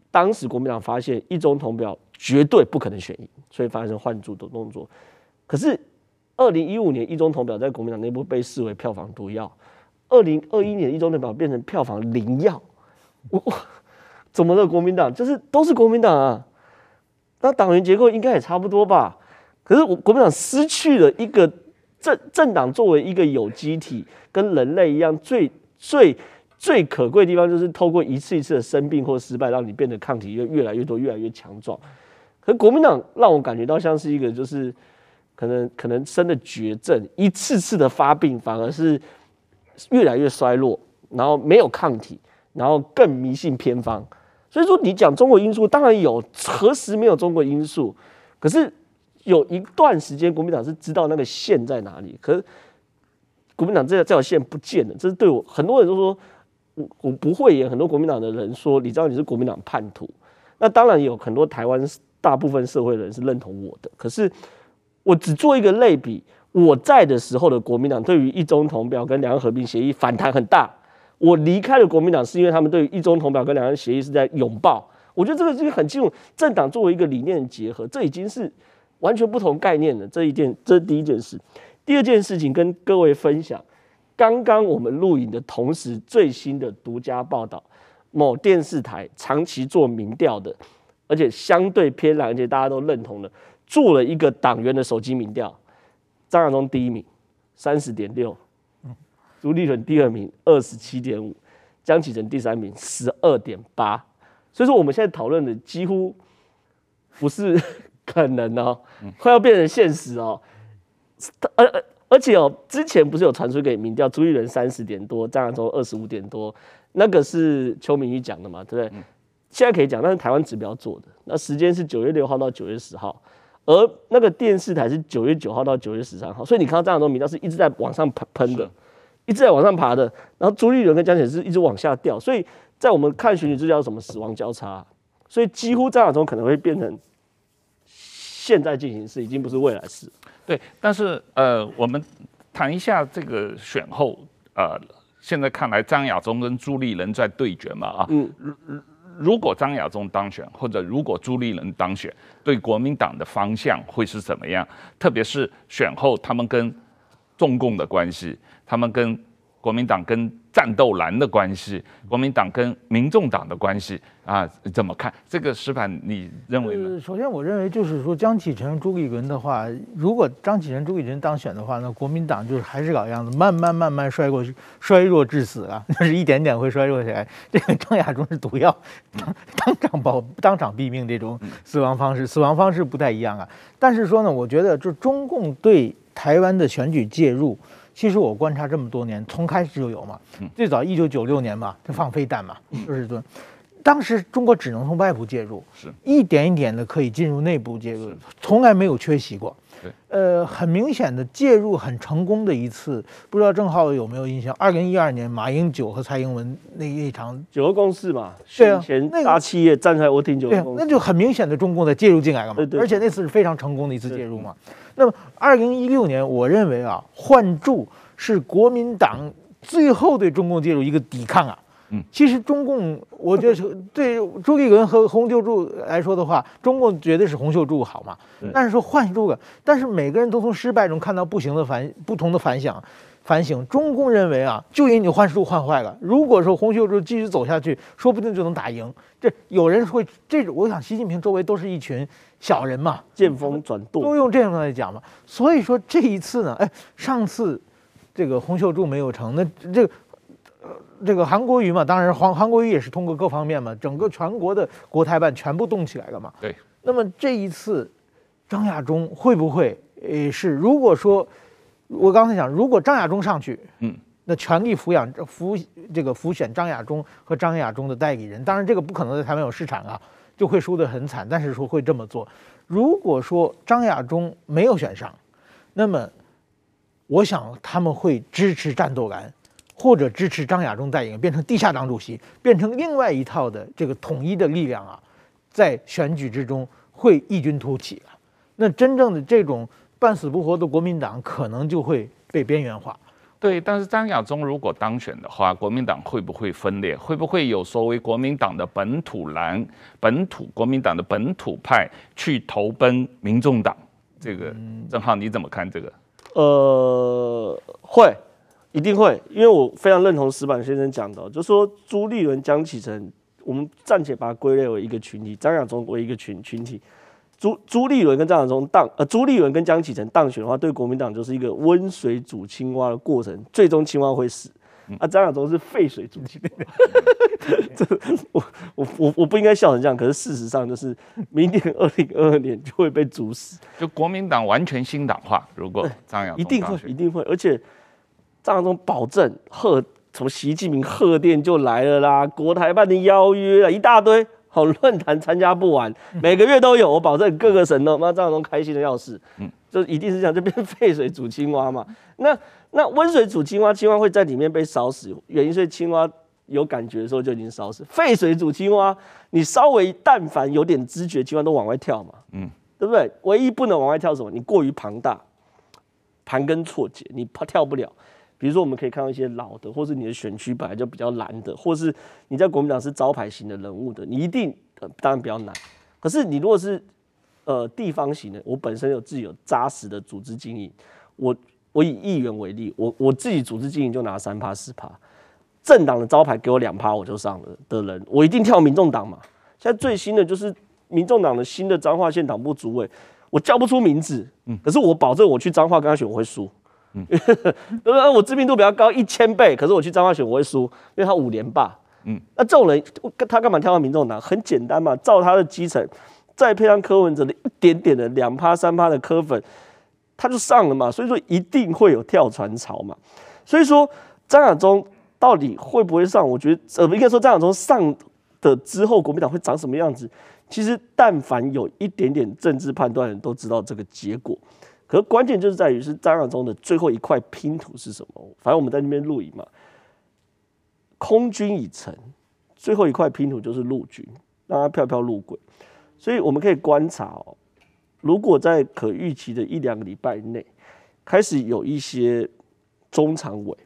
当时国民党发现一中同表绝对不可能选赢，所以发生换柱的动作，可是。二零一五年一中同表在国民党内部被视为票房毒药，二零二一年一中同表变成票房灵药，我怎么了？国民党就是都是国民党啊，那党员结构应该也差不多吧？可是我国民党失去了一个政政党作为一个有机体，跟人类一样最最最可贵的地方，就是透过一次一次的生病或失败，让你变得抗体越越来越多，越来越强壮。可是国民党让我感觉到像是一个就是。可能可能生了绝症，一次次的发病，反而是越来越衰弱，然后没有抗体，然后更迷信偏方。所以说，你讲中国因素，当然有，何时没有中国因素？可是有一段时间，国民党是知道那个线在哪里。可是国民党这这条线不见了，这是对我很多人都说我我不会演。很多国民党的人说，你知道你是国民党叛徒。那当然有很多台湾大部分社会人是认同我的，可是。我只做一个类比，我在的时候的国民党对于一中同表跟两岸和平协议反弹很大。我离开了国民党是因为他们对于一中同表跟两岸协议是在拥抱。我觉得这个是很清楚，政党作为一个理念的结合，这已经是完全不同概念了。这一件，这是第一件事。第二件事情跟各位分享，刚刚我们录影的同时，最新的独家报道，某电视台长期做民调的，而且相对偏蓝，而且大家都认同的。做了一个党员的手机民调，张亚中第一名，三十点六，朱立伦第二名，二十七点五，江启臣第三名，十二点八。所以说我们现在讨论的几乎不是 [laughs] 可能哦，快要变成现实哦。而而，而且哦，之前不是有传出给民调，朱立伦三十点多，张亚中二十五点多，那个是邱明玉讲的嘛，对不对？嗯、现在可以讲，那是台湾指标做的，那时间是九月六号到九月十号，而那个电视台是九月九号到九月十三号，所以你看到张亚中民调是一直在往上喷喷的，一直在往上爬的，然后朱立伦跟江启臣是一直往下掉，所以在我们看选举这叫什么死亡交叉，所以几乎张亚中可能会变成现在进行式，已经不是未来式。对，但是呃，我们谈一下这个选后，呃，现在看来张亚中跟朱立伦在对决嘛啊，嗯，如果张亚中当选，或者如果朱立伦当选，对国民党的方向会是怎么样？特别是选后他们跟中共的关系，他们跟国民党跟战斗蓝的关系，国民党跟民众党的关系啊，怎么看这个石板？你认为呢？首先，我认为就是说，江启臣、朱立伦的话，如果张启臣、朱立伦当选的话，那国民党就是还是老样子，慢慢慢慢衰过去，衰弱致死啊，[laughs] 就是一点点会衰弱起来。这个张亚中是毒药，当当场保当场毙命这种死亡方式，死亡方式不太一样啊。但是说呢，我觉得就中共对台湾的选举介入。其实我观察这么多年，从开始就有嘛。最早一九九六年嘛，就放飞弹嘛，就是说，当时中国只能从外部介入，是一点一点的可以进入内部介入，从来没有缺席过。呃，很明显的介入很成功的一次，不知道郑浩有没有印象？二零一二年马英九和蔡英文那一场九二共识嘛，对啊，那大企业站出来我挺九二共识，那就很明显的中共在介入进来了嘛。对对，而且那次是非常成功的一次介入嘛。那么，二零一六年，我认为啊，换柱是国民党最后对中共介入一个抵抗啊。嗯，其实中共，我觉得是 [laughs] 对朱立伦和洪秀柱来说的话，中共绝对是洪秀柱好嘛。但是说换柱个，但是每个人都从失败中看到不行的反不同的反响。反省，中共认为啊，就因为你换柱换坏了。如果说洪秀柱继续走下去，说不定就能打赢。这有人会这种，我想习近平周围都是一群小人嘛，见风转舵，都用这样来讲嘛。所以说这一次呢，哎，上次这个洪秀柱没有成，那这个呃这个韩国瑜嘛，当然韩韩国瑜也是通过各方面嘛，整个全国的国台办全部动起来了嘛。对。那么这一次张亚中会不会呃是如果说？我刚才讲，如果张亚中上去，嗯，那全力抚养、抚这个抚选张亚中和张亚中的代理人，当然这个不可能在台湾有市场啊，就会输得很惨。但是说会这么做。如果说张亚中没有选上，那么我想他们会支持战斗蓝，或者支持张亚中代言，变成地下党主席，变成另外一套的这个统一的力量啊，在选举之中会异军突起啊。那真正的这种。半死不活的国民党可能就会被边缘化。对，但是张亚中如果当选的话，国民党会不会分裂？会不会有所谓国民党的本土蓝、本土国民党的本土派去投奔民众党？这个郑浩你怎么看这个？呃，会，一定会，因为我非常认同石板先生讲的，就是说朱立伦、江启臣，我们暂且把它归类为一个群体，张亚中为一个群群体。朱朱立伦跟张亚中当呃，朱立伦跟江启臣当选的话，对国民党就是一个温水煮青蛙的过程，最终青蛙会死。啊，张亚中是沸水煮青蛙。[laughs] 这我我我我不应该笑成这样，可是事实上就是明年二零二二年就会被煮死。就国民党完全新党化，如果张亚中一定会一定会，而且张亚中保证贺从习近平贺电就来了啦，国台办的邀约啊一大堆。好论坛参加不完，每个月都有，我保证各个省都妈张亚中开心的要死，嗯，就一定是这样，就变沸水煮青蛙嘛。那那温水煮青蛙，青蛙会在里面被烧死，原因是青蛙有感觉的时候就已经烧死。沸水煮青蛙，你稍微但凡有点知觉，青蛙都往外跳嘛，嗯，对不对？唯一不能往外跳什么？你过于庞大，盘根错节，你怕跳不了。比如说，我们可以看到一些老的，或是你的选区本来就比较蓝的，或是你在国民党是招牌型的人物的，你一定、呃、当然比较难。可是你如果是呃地方型的，我本身有自己有扎实的组织经营，我我以议员为例，我我自己组织经营就拿三趴四趴，政党的招牌给我两趴我就上了的人，我一定跳民众党嘛。现在最新的就是民众党的新的彰化县党部主委，我叫不出名字，嗯，可是我保证我去彰化跟他选我会输。嗯，[laughs] 对不对？我知名度比较高一千倍，可是我去彰化选我会输，因为他五连霸。嗯，那这种人，他干嘛跳到民众党？很简单嘛，照他的基层，再配上柯文哲的一点点的两趴三趴的柯粉，他就上了嘛，所以说一定会有跳船潮嘛。所以说张亚中到底会不会上？我觉得呃，应该说张亚中上的之后，国民党会长什么样子？其实但凡有一点点政治判断的人都知道这个结果。可是关键就是在于是张亚中的最后一块拼图是什么？反正我们在那边录影嘛，空军已成，最后一块拼图就是陆军，让他飘飘入轨。所以我们可以观察哦，如果在可预期的一两个礼拜内，开始有一些中常委，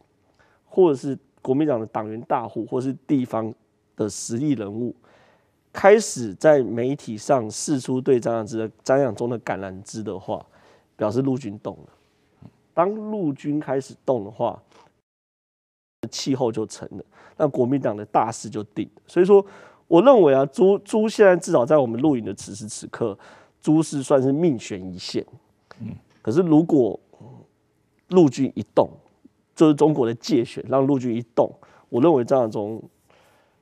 或者是国民党的党员大户，或是地方的实力人物，开始在媒体上试出对张亚之的张亚中的橄榄枝的话，表示陆军动了。当陆军开始动的话，气候就成了，那国民党的大势就定了。所以说。我认为啊，朱朱现在至少在我们录影的此时此刻，朱是算是命悬一线。嗯，可是如果陆军一动，就是中国的界选，让陆军一动，我认为张亚中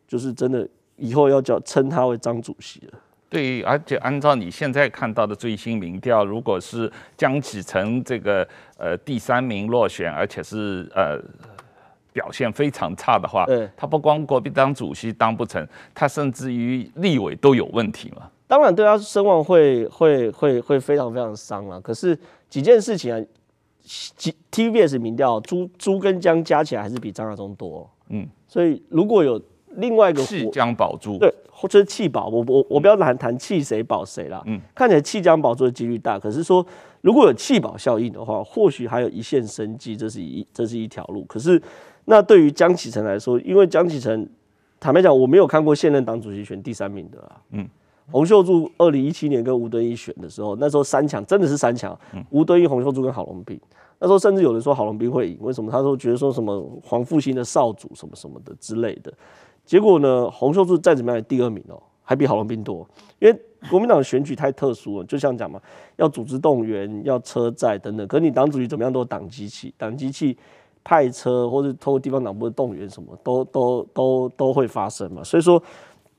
就是真的以后要叫称他为张主席了。对，而且按照你现在看到的最新民调，如果是江启臣这个呃第三名落选，而且是呃。表现非常差的话，他不光国民党主席当不成，他甚至于立委都有问题嘛。当然对他声望会会会会非常非常伤啊。可是几件事情啊，几 TVBS 民调，朱朱跟江加起来还是比张亚中多。嗯，所以如果有另外一个弃江保朱，对，或者弃保，我我我不要谈谈弃谁保谁啦。嗯，看起来弃江保朱的几率大，可是说如果有弃保效应的话，或许还有一线生机，这是一这是一条路。可是。那对于江启臣来说，因为江启臣坦白讲，我没有看过现任党主席选第三名的啊。嗯，洪秀柱二零一七年跟吴敦义选的时候，那时候三强真的是三强，吴敦义、洪秀柱跟郝龙斌。那时候甚至有人说郝龙斌会赢，为什么？他说觉得说什么黄复兴的少主什么什么的之类的。结果呢，洪秀柱再怎么样第二名哦，还比郝龙斌多。因为国民党的选举太特殊了，就像讲嘛，要组织动员，要车载等等。可是你党主席怎么样都是党机器，党机器。派车或者透过地方党部的动员，什么都都都都会发生嘛。所以说，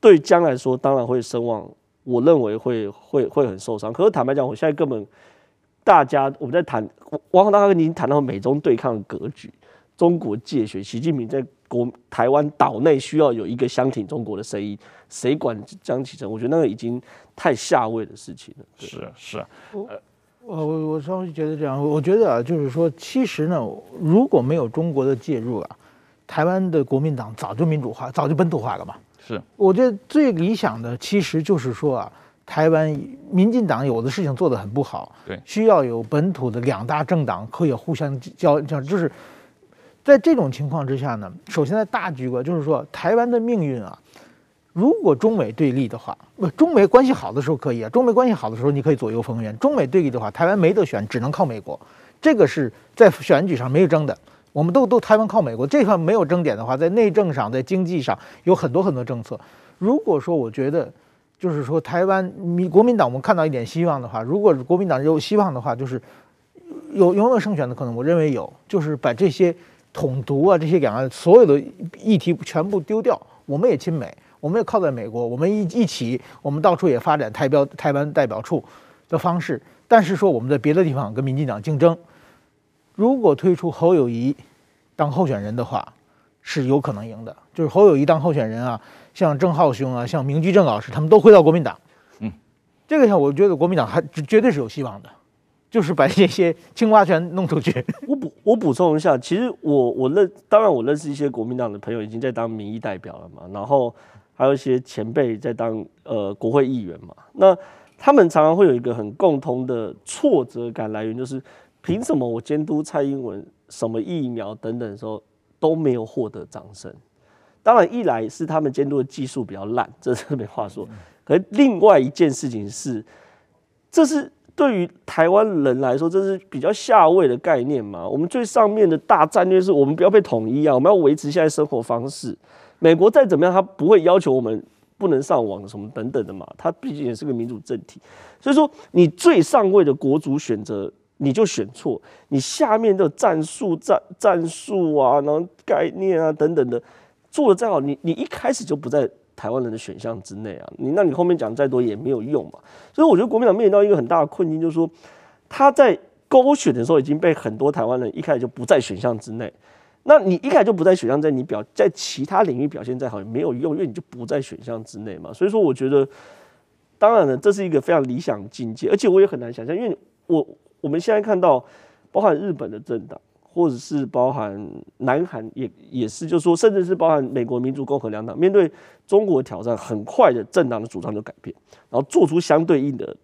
对江来说，当然会声望，我认为会会会很受伤。可是坦白讲，我现在根本大家我们在谈，王宏大哥，您谈到美中对抗的格局，中国介选，习近平在国台湾岛内需要有一个相挺中国的声音，谁管江启臣？我觉得那个已经太下位的事情了。是啊，是啊，呃。我我我稍微觉得这样，我觉得啊，就是说，其实呢，如果没有中国的介入啊，台湾的国民党早就民主化，早就本土化了嘛。是，我觉得最理想的其实就是说啊，台湾民进党有的事情做得很不好，对，需要有本土的两大政党可以互相交，交就是在这种情况之下呢，首先在大局观就是说，台湾的命运啊。如果中美对立的话，不，中美关系好的时候可以啊。中美关系好的时候，你可以左右逢源。中美对立的话，台湾没得选，只能靠美国。这个是在选举上没有争的。我们都都台湾靠美国，这块没有争点的话，在内政上，在经济上有很多很多政策。如果说我觉得，就是说台湾民国民党，我们看到一点希望的话，如果国民党有希望的话，就是有有没有胜选的可能？我认为有，就是把这些统独啊，这些两岸所有的议题全部丢掉，我们也亲美。我们也靠在美国，我们一一起，我们到处也发展台标台湾代表处的方式。但是说我们在别的地方跟民进党竞争，如果推出侯友谊当候选人的话，是有可能赢的。就是侯友谊当候选人啊，像郑浩兄啊，像明居正老师，他们都回到国民党。嗯，这个上我觉得国民党还绝对是有希望的，就是把这些青蛙全弄出去。[laughs] 我补我补充一下，其实我我认当然我认识一些国民党的朋友，已经在当民意代表了嘛，然后。还有一些前辈在当呃国会议员嘛，那他们常常会有一个很共同的挫折感来源，就是凭什么我监督蔡英文什么疫苗等等的时候都没有获得掌声？当然，一来是他们监督的技术比较烂，这是没话说。可是另外一件事情是，这是对于台湾人来说，这是比较下位的概念嘛。我们最上面的大战略是我们不要被统一啊，我们要维持现在生活方式。美国再怎么样，他不会要求我们不能上网什么等等的嘛。他毕竟也是个民主政体，所以说你最上位的国族选择你就选错，你下面的战术、战战术啊，然后概念啊等等的做的再好，你你一开始就不在台湾人的选项之内啊。你那你后面讲再多也没有用嘛。所以我觉得国民党面临到一个很大的困境，就是说他在。勾选的时候已经被很多台湾人一开始就不在选项之内。那你一开始就不在选项在，你表在其他领域表现再好也没有用，因为你就不在选项之内嘛。所以说，我觉得，当然了，这是一个非常理想境界，而且我也很难想象，因为我我们现在看到，包含日本的政党，或者是包含南韩也也是，就是说，甚至是包含美国民主共和两党，面对中国的挑战，很快的政党的主张就改变，然后做出相对应的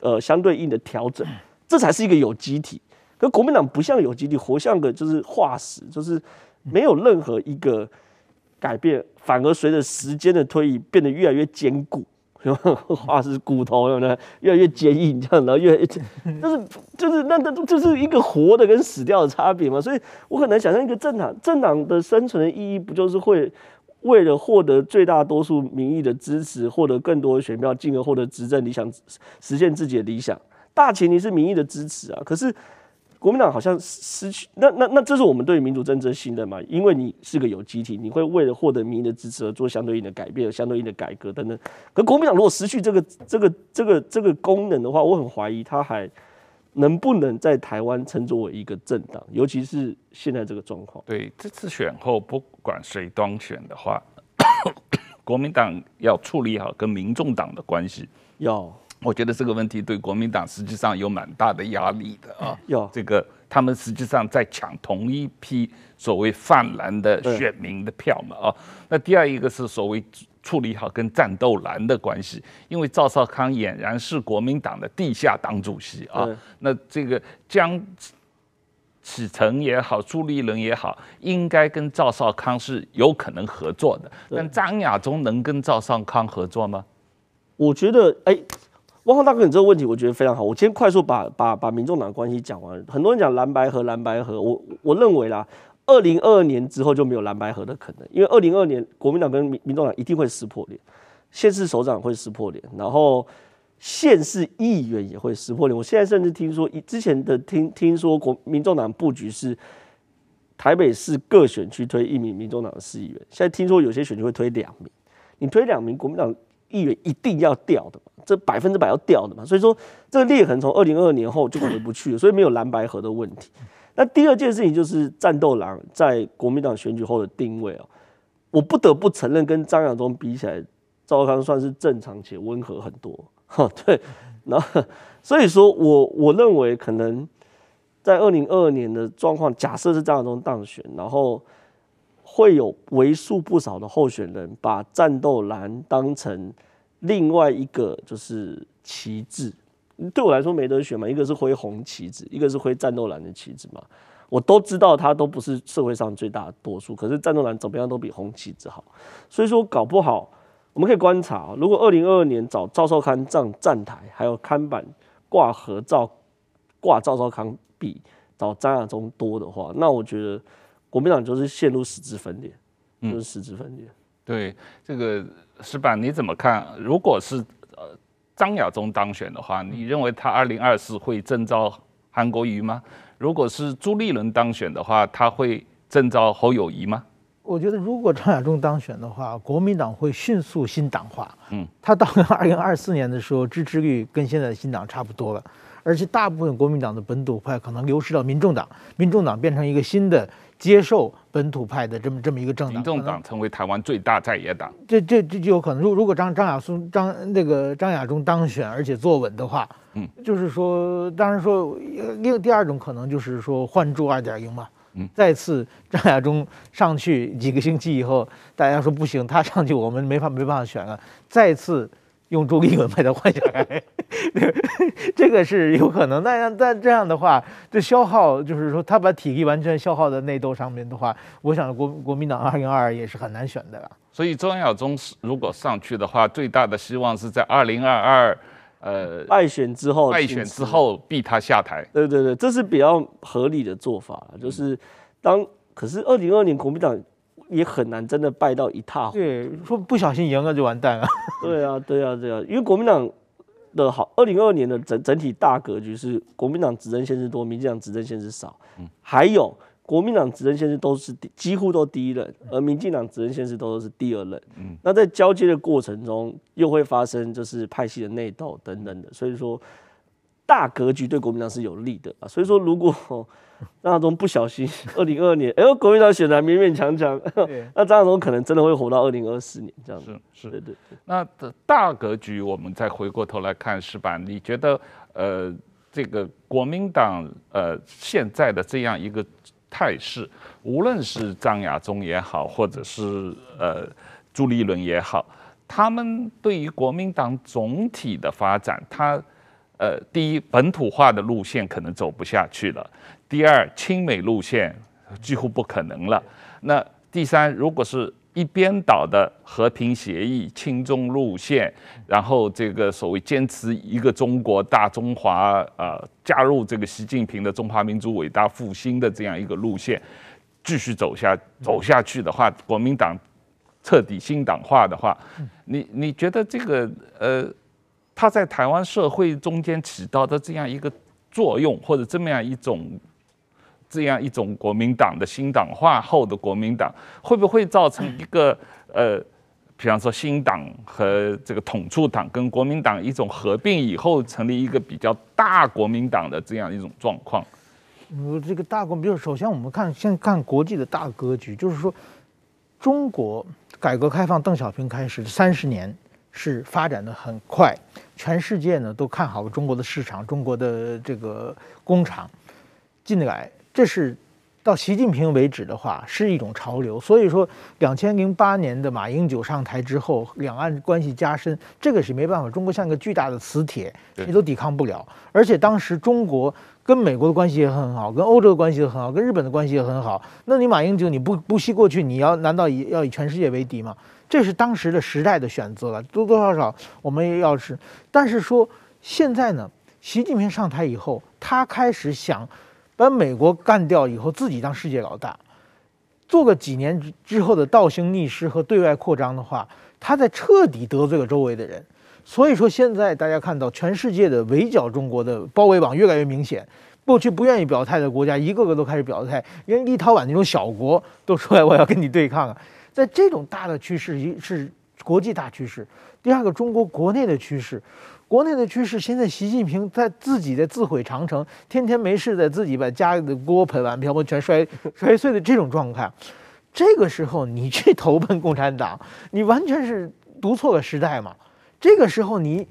呃相对应的调整，这才是一个有机体。可国民党不像有机体，活像个就是化石，就是没有任何一个改变，反而随着时间的推移变得越来越坚固，化石 [laughs] 骨头有没有？越来越坚硬，这样，然后越来越 [laughs] 就是就是那那就是一个活的跟死掉的差别嘛。所以我很难想象一个政党政党的生存的意义，不就是会为了获得最大多数民意的支持，获得更多的选票，进而获得执政理想，实现自己的理想。大前提是民意的支持啊，可是。国民党好像失去那那那，这是我们对民主政治的信任嘛？因为你是个有机体，你会为了获得民意的支持而做相对应的改变、相对应的改革等等。可国民党如果失去这个这个这个这个功能的话，我很怀疑他还能不能在台湾称作为一个政党，尤其是现在这个状况。对，这次选后不管谁当选的话，[coughs] 国民党要处理好跟民众党的关系。要。我觉得这个问题对国民党实际上有蛮大的压力的啊。有这个，他们实际上在抢同一批所谓泛蓝的选民的票嘛啊。那第二一个是所谓处理好跟战斗蓝的关系，因为赵少康俨然是国民党的地下党主席啊。那这个江启程也好，朱立伦也好，应该跟赵少康是有可能合作的。但张亚中能跟赵少康合作吗？我觉得，哎。汪浩大哥，你这个问题我觉得非常好。我今天快速把把把民众党关系讲完。很多人讲蓝白合，蓝白合，我我认为啦，二零二二年之后就没有蓝白合的可能，因为二零二二年国民党跟民民众党一定会撕破脸，县市首长会撕破脸，然后县市议员也会撕破脸。我现在甚至听说，一之前的听听说国民众党布局是台北市各选区推一名民众党的市议员，现在听说有些选区会推两名，你推两名国民党议员一定要掉的嘛。这百分之百要掉的嘛，所以说这个裂痕从二零二二年后就回不去了，[laughs] 所以没有蓝白合的问题。那第二件事情就是战斗狼在国民党选举后的定位哦，我不得不承认，跟张亚中比起来，赵少康算是正常且温和很多。哈，对，那所以说我我认为可能在二零二二年的状况，假设是张亚中当选，然后会有为数不少的候选人把战斗狼当成。另外一个就是旗帜，对我来说没得选嘛，一个是挥红旗子，一个是挥战斗蓝的旗帜嘛。我都知道它都不是社会上最大的多数，可是战斗蓝怎么样都比红旗子好。所以说搞不好我们可以观察，如果二零二二年找赵少康站站台，还有看板挂合照挂赵少康比找张亚中多的话，那我觉得国民党就是陷入实质分裂，就是实质分裂。嗯对这个石板你怎么看？如果是呃张亚中当选的话，你认为他二零二四会征召韩国瑜吗？如果是朱立伦当选的话，他会征召侯友谊吗？我觉得如果张亚中当选的话，国民党会迅速新党化。嗯，他到了二零二四年的时候，支持率跟现在的新党差不多了，而且大部分国民党的本土派可能流失到民众党，民众党变成一个新的。接受本土派的这么这么一个政党，民众党成为台湾最大在野党，这这这就有可能。如如果张张亚松张那个张亚中当选，而且坐稳的话，嗯，就是说，当然说，另第二种可能就是说换柱二点零嘛，嗯，再次张亚中上去几个星期以后，大家说不行，他上去我们没法没办法选了，再次。用中英文把它换下来，[laughs] 这个是有可能。那但这样的话，这消耗就是说，他把体力完全消耗在内斗上面的话，我想国国民党二零二二也是很难选的了。所以张亚中如果上去的话，最大的希望是在二零二二，呃，败选之后，败选之后逼他下台。对对对，这是比较合理的做法。就是当可是二零二二年国民党。也很难真的败到一塌糊涂。对，说不小心赢了就完蛋了。[laughs] 对啊，对啊，对啊，因为国民党的好，二零二二年的整整体大格局是国民党执政县市多，民进党执政县市少。嗯，还有国民党执政县市都是几乎都第一任，而民进党执政县市都是第二任。嗯，那在交接的过程中又会发生就是派系的内斗等等的，所以说大格局对国民党是有利的啊。所以说，如果 [laughs] 张亚中不小心，二零二二年，哎呦，国民党选的勉勉强强，[laughs] 那张亚中可能真的会活到二零二四年这样子。是是，对对。那大格局，我们再回过头来看，是吧，你觉得呃，这个国民党呃现在的这样一个态势，无论是张亚中也好，或者是呃朱立伦也好，他们对于国民党总体的发展，他呃第一本土化的路线可能走不下去了，第二亲美路线几乎不可能了，那第三，如果是一边倒的和平协议、亲中路线，然后这个所谓坚持一个中国大中华，呃，加入这个习近平的中华民族伟大复兴的这样一个路线，继续走下走下去的话，国民党彻底新党化的话，你你觉得这个呃，他在台湾社会中间起到的这样一个作用，或者这么样一种？这样一种国民党的新党化后的国民党，会不会造成一个 [laughs] 呃，比方说新党和这个统促党跟国民党一种合并以后，成立一个比较大国民党的这样一种状况？呃，这个大国，比如首先我们看先看国际的大格局，就是说，中国改革开放邓小平开始三十年是发展的很快，全世界呢都看好了中国的市场，中国的这个工厂进来。这是到习近平为止的话，是一种潮流。所以说，两千零八年的马英九上台之后，两岸关系加深，这个是没办法。中国像一个巨大的磁铁，谁都抵抗不了。而且当时中国跟美国的关系也很好，跟欧洲的关系也很好，跟日本的关系也很好。那你马英九你不不惜过去，你要难道以要以全世界为敌吗？这是当时的时代的选择了，多多少少我们也要是。但是说现在呢，习近平上台以后，他开始想。把美国干掉以后，自己当世界老大，做个几年之后的倒行逆施和对外扩张的话，他在彻底得罪了周围的人。所以说，现在大家看到全世界的围剿中国的包围网越来越明显。过去不愿意表态的国家，一个个都开始表态，连立陶宛那种小国都出来我要跟你对抗啊。在这种大的趋势，一是国际大趋势；第二个，中国国内的趋势。国内的趋势，现在习近平在自己在自毁长城，天天没事在自己把家里的锅盆碗瓢盆全摔 [laughs] 摔碎的这种状态，这个时候你去 [laughs] 投奔共产党，你完全是读错了时代嘛。这个时候你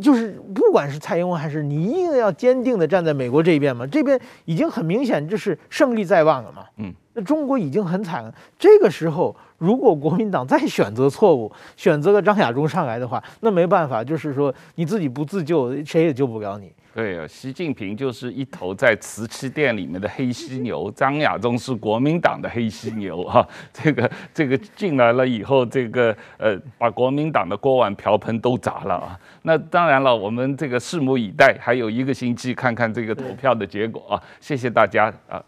就是不管是蔡英文还是你，一定要坚定的站在美国这一边嘛。这边已经很明显就是胜利在望了嘛。嗯，那中国已经很惨了。这个时候。如果国民党再选择错误，选择了张亚中上来的话，那没办法，就是说你自己不自救，谁也救不了你。对啊，习近平就是一头在瓷器店里面的黑犀牛，张亚中是国民党的黑犀牛、啊。这个这个进来了以后，这个呃把国民党的锅碗瓢盆都砸了啊。那当然了，我们这个拭目以待，还有一个星期看看这个投票的结果啊。谢谢大家啊。